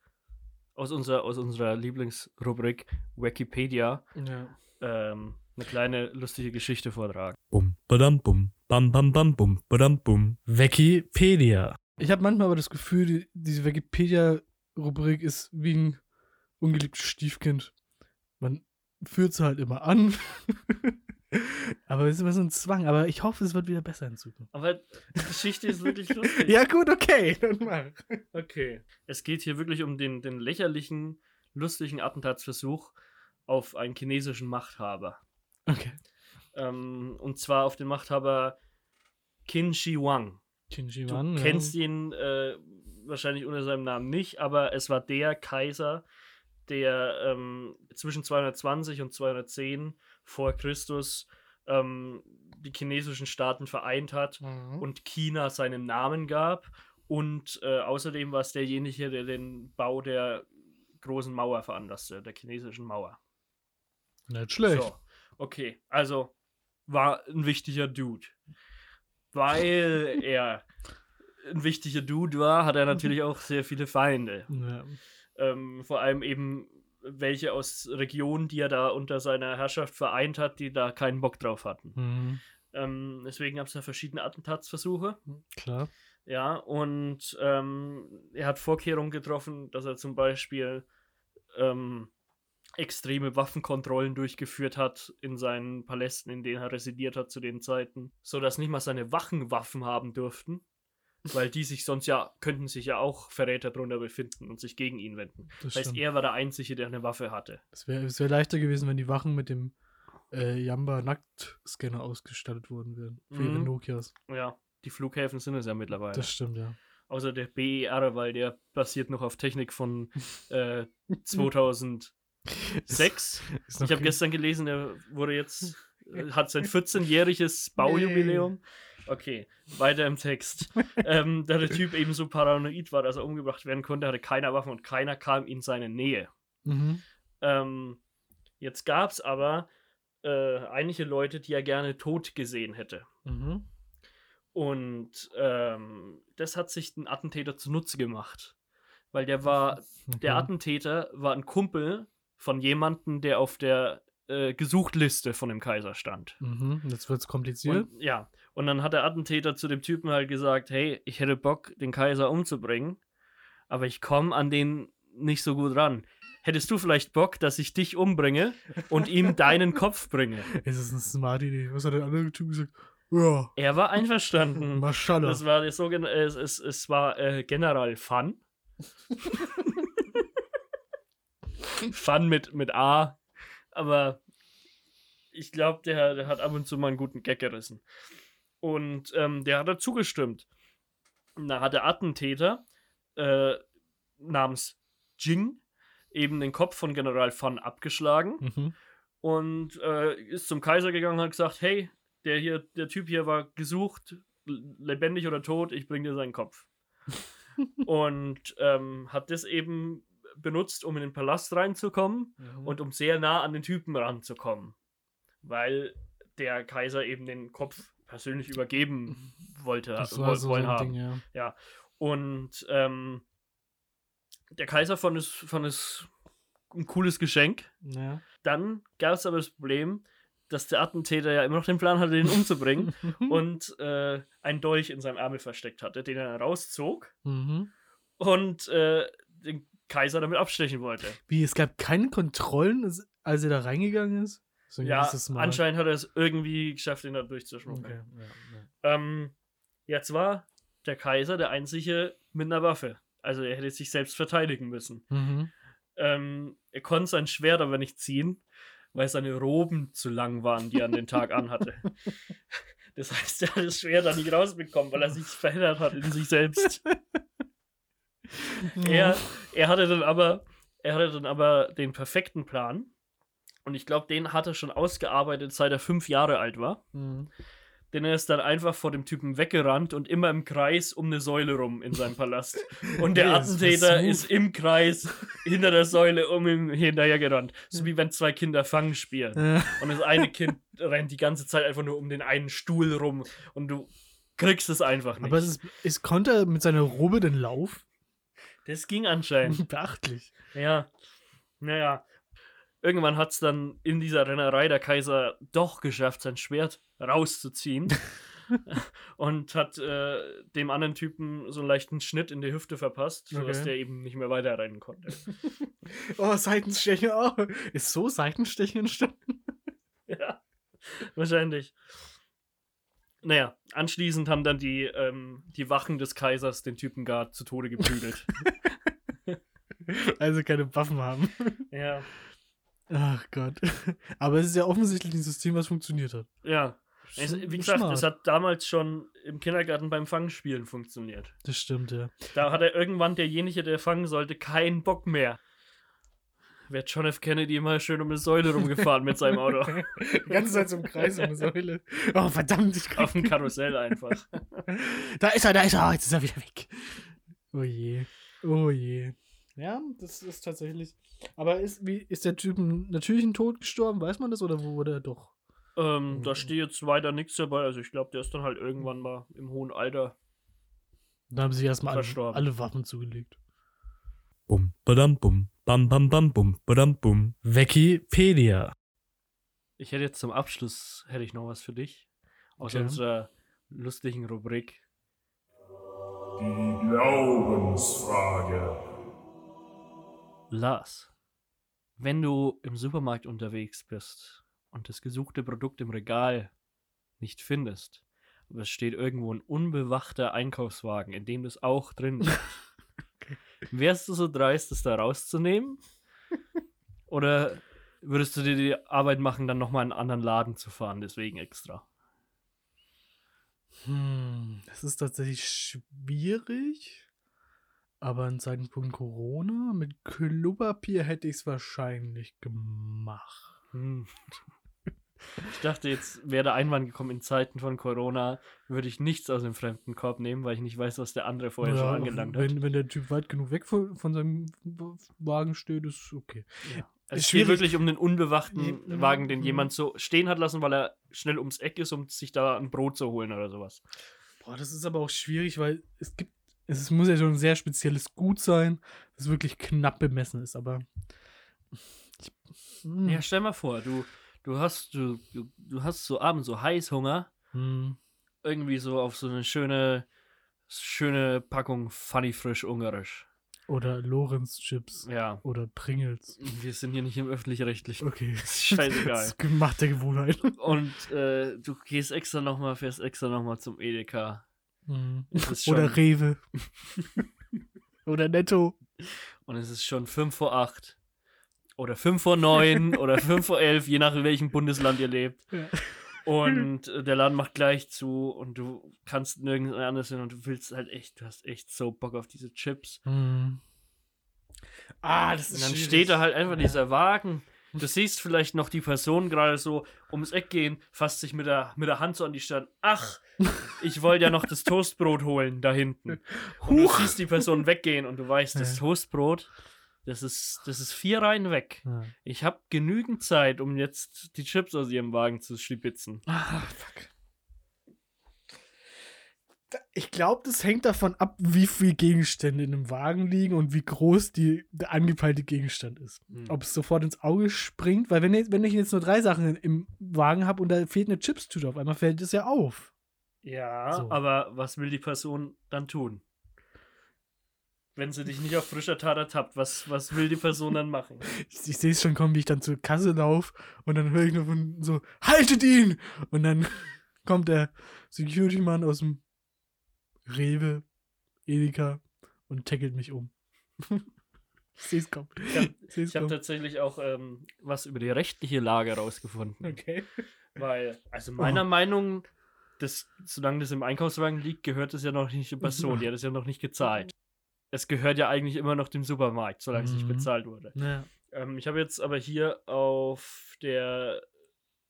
aus unserer, aus unserer Lieblingsrubrik Wikipedia Ja. Ähm, eine kleine lustige Geschichte vortragen. Bum, badam, bum, bam, bam, bam, bum, badam, bum. Wikipedia. Ich habe manchmal aber das Gefühl, die, diese Wikipedia-Rubrik ist wie ein ungeliebtes Stiefkind. Man führt sie halt immer an. aber es ist immer so ein Zwang. Aber ich hoffe, es wird wieder besser in Zukunft. Aber die Geschichte ist wirklich lustig. Ja, gut, okay. Dann mach. Okay. Es geht hier wirklich um den, den lächerlichen, lustigen Attentatsversuch auf einen chinesischen Machthaber. Okay. Ähm, und zwar auf den Machthaber Qin Shi Huang. Qin Du Wan, kennst ihn äh, wahrscheinlich unter seinem Namen nicht, aber es war der Kaiser, der ähm, zwischen 220 und 210 vor Christus ähm, die chinesischen Staaten vereint hat Mhm. und China seinen Namen gab. Und äh, außerdem war es derjenige, der den Bau der großen Mauer veranlasste, der chinesischen Mauer. Nicht schlecht. So, okay, also war ein wichtiger Dude. Weil er ein wichtiger Dude war, hat er natürlich auch sehr viele Feinde. Ja. Ähm, vor allem eben welche aus Regionen, die er da unter seiner Herrschaft vereint hat, die da keinen Bock drauf hatten. Mhm. Ähm, deswegen gab es da verschiedene Attentatsversuche. Klar. Ja, und ähm, er hat Vorkehrungen getroffen, dass er zum Beispiel ähm, extreme Waffenkontrollen durchgeführt hat in seinen Palästen, in denen er residiert hat zu den Zeiten, sodass nicht mal seine Wachen Waffen haben durften, weil die sich sonst ja, könnten sich ja auch Verräter drunter befinden und sich gegen ihn wenden. Das Das heißt, stimmt. er war der Einzige, der eine Waffe hatte. Es wäre wär leichter gewesen, wenn die Wachen mit dem äh, Yamba-Nacktscanner ausgestattet worden wären. Für ihre Mhm. Nokias. Ja, die Flughäfen sind es ja mittlerweile. Das stimmt, ja. Außer der BER, weil der basiert noch auf Technik von äh, 2006. Ist Ich habe gestern gelesen, er wurde jetzt, äh, hat sein 14-jähriges Baujubiläum. Okay, weiter im Text. ähm, da der Typ eben so paranoid war, dass er umgebracht werden konnte, hatte keiner Waffen und keiner kam in seine Nähe. Mhm. Ähm, jetzt gab es aber äh, einige Leute, die er gerne tot gesehen hätte. Mhm. Und ähm, das hat sich ein Attentäter zunutze gemacht. Weil der war, der Okay. Attentäter war ein Kumpel von jemandem, der auf der äh, Gesuchtliste von dem Kaiser stand. Mhm. Jetzt wird's kompliziert. Und, ja, und dann hat der Attentäter zu dem Typen halt gesagt, hey, ich hätte Bock, den Kaiser umzubringen, aber ich komme an den nicht so gut ran. Hättest du vielleicht Bock, dass ich dich umbringe und ihm deinen Kopf bringe? Es ist eine smart Idee. Was hat der andere Typ gesagt? Ja, Er war einverstanden. Maschallah. Das war der sogenannte, es, es, es war äh, General Fun. Fun mit, mit A. Aber ich glaube, der, der hat ab und zu mal einen guten Gag gerissen. Und ähm, der hat dazu gestimmt. Da hat der Attentäter äh, namens Jing eben den Kopf von General Fun abgeschlagen Mhm. und äh, ist zum Kaiser gegangen und hat gesagt, hey, der hier, der Typ hier war gesucht, lebendig oder tot, ich bring dir seinen Kopf. und ähm, hat das eben benutzt, um in den Palast reinzukommen Mhm. und um sehr nah an den Typen ranzukommen. Weil der Kaiser eben den Kopf persönlich übergeben wollte. das woll- war so wollen ein haben. Ding, ja. Und ähm, der Kaiser fand es, fand es ein cooles Geschenk. ja. Dann gab es aber das Problem, dass der Attentäter ja immer noch den Plan hatte, den umzubringen und äh, einen Dolch in seinem Ärmel versteckt hatte, den er rauszog mhm. und äh, den Kaiser damit abstechen wollte. Wie, es gab keine Kontrollen, als- er da reingegangen ist? So, Ja, anscheinend hat er es irgendwie geschafft, ihn da durchzuschmuggeln. Okay. Ja, ja. Ähm, Jetzt war der Kaiser der Einzige mit einer Waffe. Also er hätte sich selbst verteidigen müssen. Mhm. Ähm, er konnte sein Schwert aber nicht ziehen, weil seine Roben zu lang waren, die er an den Tag anhatte. Das heißt, er hat das Schwert dann nicht rausbekommen, weil er sich verheddert hat in sich selbst. Er, er hatte dann aber, er hatte dann aber den perfekten Plan. Und ich glaube, den hat er schon ausgearbeitet, seit er fünf Jahre alt war. Mhm. Denn er ist dann einfach vor dem Typen weggerannt und immer im Kreis um eine Säule rum in seinem Palast. Und der ist Attentäter ist im Kreis hinter der Säule um ihn hinterhergerannt. So wie wenn zwei Kinder Fang spielen. Und das eine Kind rennt die ganze Zeit einfach nur um den einen Stuhl rum und du kriegst es einfach nicht. aber es ist, ist, konnte er mit seiner Robe den Lauf? Das ging anscheinend. Beachtlich. Ja. Naja. Irgendwann hat es dann in dieser Rennerei der Kaiser doch geschafft, sein Schwert rauszuziehen. und hat äh, dem anderen Typen so einen leichten Schnitt in die Hüfte verpasst, sodass Okay. der eben nicht mehr weiterrennen konnte. Oh, Seitenstechen. Oh. Ist so Seitenstechen entstanden? ja, wahrscheinlich. Naja, anschließend haben dann die, ähm, die Wachen des Kaisers den Typen gar zu Tode geprügelt. Also keine Waffen haben. ja, Ach Gott. Aber es ist ja offensichtlich ein System, was funktioniert hat. ja. Es, wie gesagt, Smart. das hat damals schon im Kindergarten beim Fangspielen funktioniert. Das stimmt, ja. Da hatte irgendwann derjenige, der fangen sollte, keinen Bock mehr. Wäre John F. Kennedy immer schön um eine Säule rumgefahren mit seinem Auto. Die ganze Zeit so im Kreis um eine Säule. Oh, verdammt, ich Auf dem Karussell einfach. Da ist er, da ist er. Jetzt ist er wieder weg. Oh je. Oh je. Ja, das ist tatsächlich. Aber ist, wie, ist der Typ einen natürlichen Tod gestorben? Weiß man das oder wo wurde er doch? Ähm, da steht jetzt weiter nichts dabei. Also ich glaube, der ist dann halt irgendwann mal im hohen Alter. Da haben sie erstmal alle, alle Waffen zugelegt. Bum, badam, bum, bam, bam, bam, bum, badam, bum. Wikipedia. Ich hätte jetzt zum Abschluss hätte ich noch was für dich aus Okay. unserer lustigen Rubrik. Die Glaubensfrage. Lars, wenn du im Supermarkt unterwegs bist und das gesuchte Produkt im Regal nicht findest, aber es steht irgendwo ein unbewachter Einkaufswagen, in dem das auch drin ist, wärst du so dreist, das da rauszunehmen? Oder würdest du dir die Arbeit machen, dann nochmal in einen anderen Laden zu fahren, deswegen extra? Hm, das ist tatsächlich schwierig. Aber in Zeiten von Corona mit Klopapier hätte ich es wahrscheinlich gemacht. Ich dachte, jetzt wäre der Einwand gekommen, in Zeiten von Corona würde ich nichts aus dem fremden Korb nehmen, weil ich nicht weiß, was der andere vorher schon angelangt hat. wenn, wenn der Typ weit genug weg von, von seinem Wagen steht, ist okay. Ja. Ist Es geht schwierig. wirklich um den unbewachten Nee, Wagen, den jemand so stehen hat lassen, weil er schnell ums Eck ist, um sich da ein Brot zu holen oder sowas. Boah, das ist aber auch schwierig, weil es gibt, es muss ja schon ein sehr spezielles Gut sein, das wirklich knapp bemessen ist, aber. Ich, hm, Ja, stell mal vor, du, du hast, du, du, hast so abends so Heißhunger, hm. irgendwie so auf so eine schöne, schöne Packung Funny Frisch Ungarisch. Oder Lorenz-Chips. Ja. Oder Pringles. Wir sind hier nicht im öffentlich-rechtlichen. Okay. ist scheißegal. Das ist gemachte Gewohnheit. Und äh, du gehst extra nochmal, fährst extra nochmal zum Edeka. Mhm. Oder Rewe. Oder Netto. und es ist schon 5 vor 8. Oder 5 vor 9 oder 5 vor 11, je nach welchem Bundesland ihr lebt. Ja. Und äh, der Laden macht gleich zu und du kannst nirgends anders hin und du willst halt echt, du hast echt so Bock auf diese Chips. Mhm. Ah, das Und dann steht da halt einfach dieser Wagen. Du siehst vielleicht noch die Person gerade so ums Eck gehen, fasst sich mit der, mit der Hand so an die Stirn. Ach, ich wollte ja noch das Toastbrot holen da hinten. Und du siehst die Person weggehen und du weißt, das Ja. Toastbrot, das ist, das ist vier Reihen weg. Ja. Ich habe genügend Zeit, um jetzt die Chips aus ihrem Wagen zu schlibitzen. Ah, fuck. Ich glaube, das hängt davon ab, wie viele Gegenstände in einem Wagen liegen und wie groß die, der angepeilte Gegenstand ist. Hm. Ob es sofort ins Auge springt, weil wenn, ich- wenn ich jetzt nur drei Sachen im Wagen habe und da fehlt eine Chipstüte auf einmal, fällt es ja auf. Ja, So. aber was will die Person dann tun? Wenn sie dich nicht auf frischer Tat ertappt, was, was will die Person dann machen? Ich, ich sehe es schon kommen, wie ich dann zur Kasse laufe und dann höre ich nur von so, haltet ihn! Und dann kommt der Security-Mann aus dem Rewe, Edeka und tackelt mich um. ich seh's kommen. Ich habe hab tatsächlich auch ähm, was über die rechtliche Lage rausgefunden. Okay. Weil, also meiner Meinung, das, solange das im Einkaufswagen liegt, gehört es ja noch nicht der Person. Die hat es ja noch nicht gezahlt. Es gehört ja eigentlich immer noch dem Supermarkt, solange es nicht Mhm. bezahlt wurde. Naja. Ähm, ich habe jetzt aber hier auf der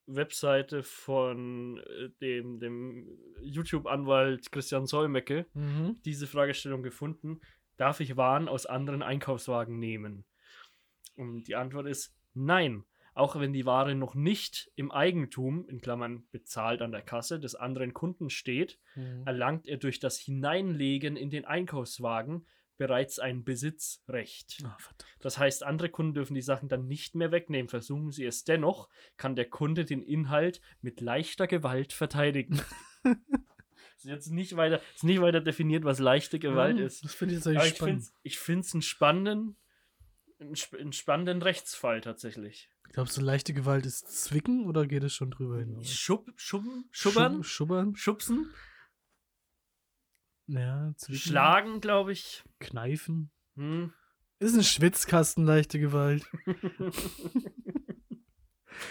Webseite von äh, dem, dem YouTube-Anwalt Christian Solmecke Mhm. diese Fragestellung gefunden. Darf ich Waren aus anderen Einkaufswagen nehmen? Und die Antwort ist nein. Auch wenn die Ware noch nicht im Eigentum, in Klammern bezahlt an der Kasse, des anderen Kunden steht, Mhm. erlangt er durch das Hineinlegen in den Einkaufswagen bereits ein Besitzrecht. Verdammt. Das heißt, andere Kunden dürfen die Sachen dann nicht mehr wegnehmen. Versuchen sie es dennoch, kann der Kunde den Inhalt mit leichter Gewalt verteidigen. ist jetzt nicht weiter, ist nicht weiter definiert, was leichte Gewalt Ja, ist. Das finde ich jetzt eigentlich ich finde spannend. es einen spannenden, einen, sp- einen spannenden Rechtsfall tatsächlich. Glaubst du, leichte Gewalt ist Zwicken oder geht es schon drüber hinaus? Schub, schubben, schubbern, Schub, schubbern? schubsen, Ja, schlagen, glaube ich. Kneifen. Hm. Ist ein Schwitzkasten leichte Gewalt.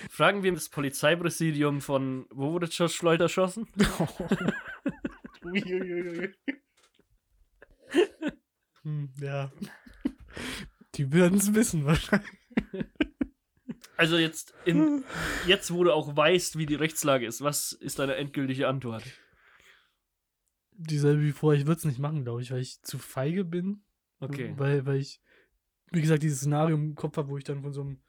Fragen wir das Polizeipräsidium von, wo wurde George Floyd erschossen? hm, ja. Die werden es wissen wahrscheinlich. Also jetzt, in, jetzt, wo du auch weißt, wie die Rechtslage ist, was ist deine endgültige Antwort? Dieselbe wie vorher. Ich würde es nicht machen, glaube ich, weil ich zu feige bin. Okay. Weil, weil ich, wie gesagt, dieses Szenario im Kopf habe, wo ich dann von so einem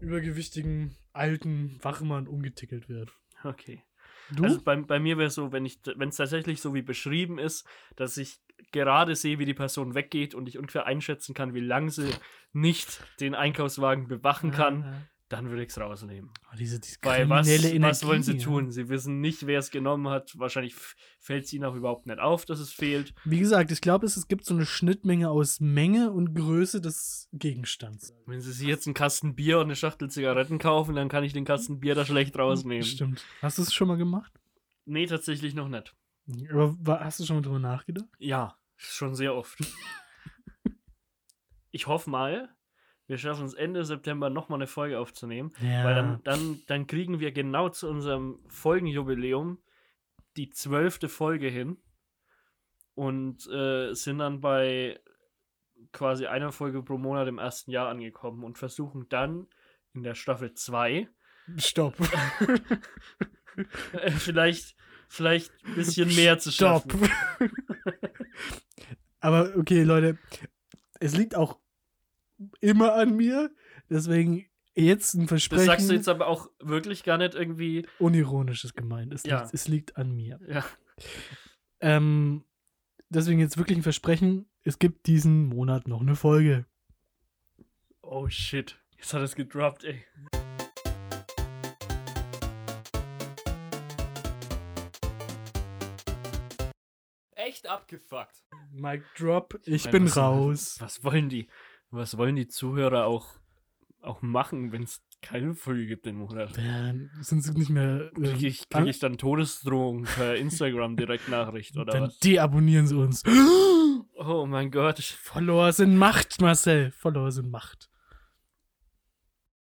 übergewichtigen alten Wachmann umgetickelt werde. Okay. Du? Also bei, bei mir wäre es so, wenn es tatsächlich so wie beschrieben ist, dass ich gerade sehe, wie die Person weggeht und ich ungefähr einschätzen kann, wie lange sie nicht den Einkaufswagen bewachen kann, dann würde ich es rausnehmen. ah, diese, diese Weil was, kriminelle was wollen sie Energie, tun? Sie wissen nicht, wer es genommen hat. Wahrscheinlich fällt es ihnen auch überhaupt nicht auf, dass es fehlt. Wie gesagt, ich glaube, es, es gibt so eine Schnittmenge aus Menge und Größe des Gegenstands. Wenn sie sich jetzt einen Kasten Bier und eine Schachtel Zigaretten kaufen, dann kann ich den Kasten Bier da schlecht rausnehmen. Stimmt. Hast du es schon mal gemacht? Nee, tatsächlich noch nicht. Aber hast du schon mal drüber nachgedacht? Ja, schon sehr oft. ich hoffe mal, wir schaffen es Ende September nochmal eine Folge aufzunehmen, Ja. weil dann, dann, dann kriegen wir genau zu unserem Folgenjubiläum die zwölfte Folge hin und äh, sind dann bei quasi einer Folge pro Monat im ersten Jahr angekommen und versuchen dann in der Staffel 2 Stopp. vielleicht, vielleicht ein bisschen mehr zu Stopp. schaffen. Aber okay, Leute, es liegt auch immer an mir. Deswegen jetzt ein Versprechen. Das sagst du jetzt aber auch wirklich gar nicht irgendwie. unironisches gemeint. Es, Ja. liegt, es liegt an mir. Ja. Ähm, deswegen jetzt wirklich ein Versprechen. Es gibt diesen Monat noch eine Folge. Oh shit. Jetzt hat es gedroppt, ey. Echt abgefuckt. Mic drop. Ich meine, bin was- raus. Was wollen die? Was wollen die Zuhörer auch, auch machen, wenn es keine Folge gibt im Monat? Ja, dann sind sie nicht mehr. äh, Kriege ich, krieg ich dann Todesdrohung per Instagram Direktnachricht oder dann was? deabonnieren sie uns. Oh mein Gott. Follower sind Macht, Marcel. Follower sind Macht.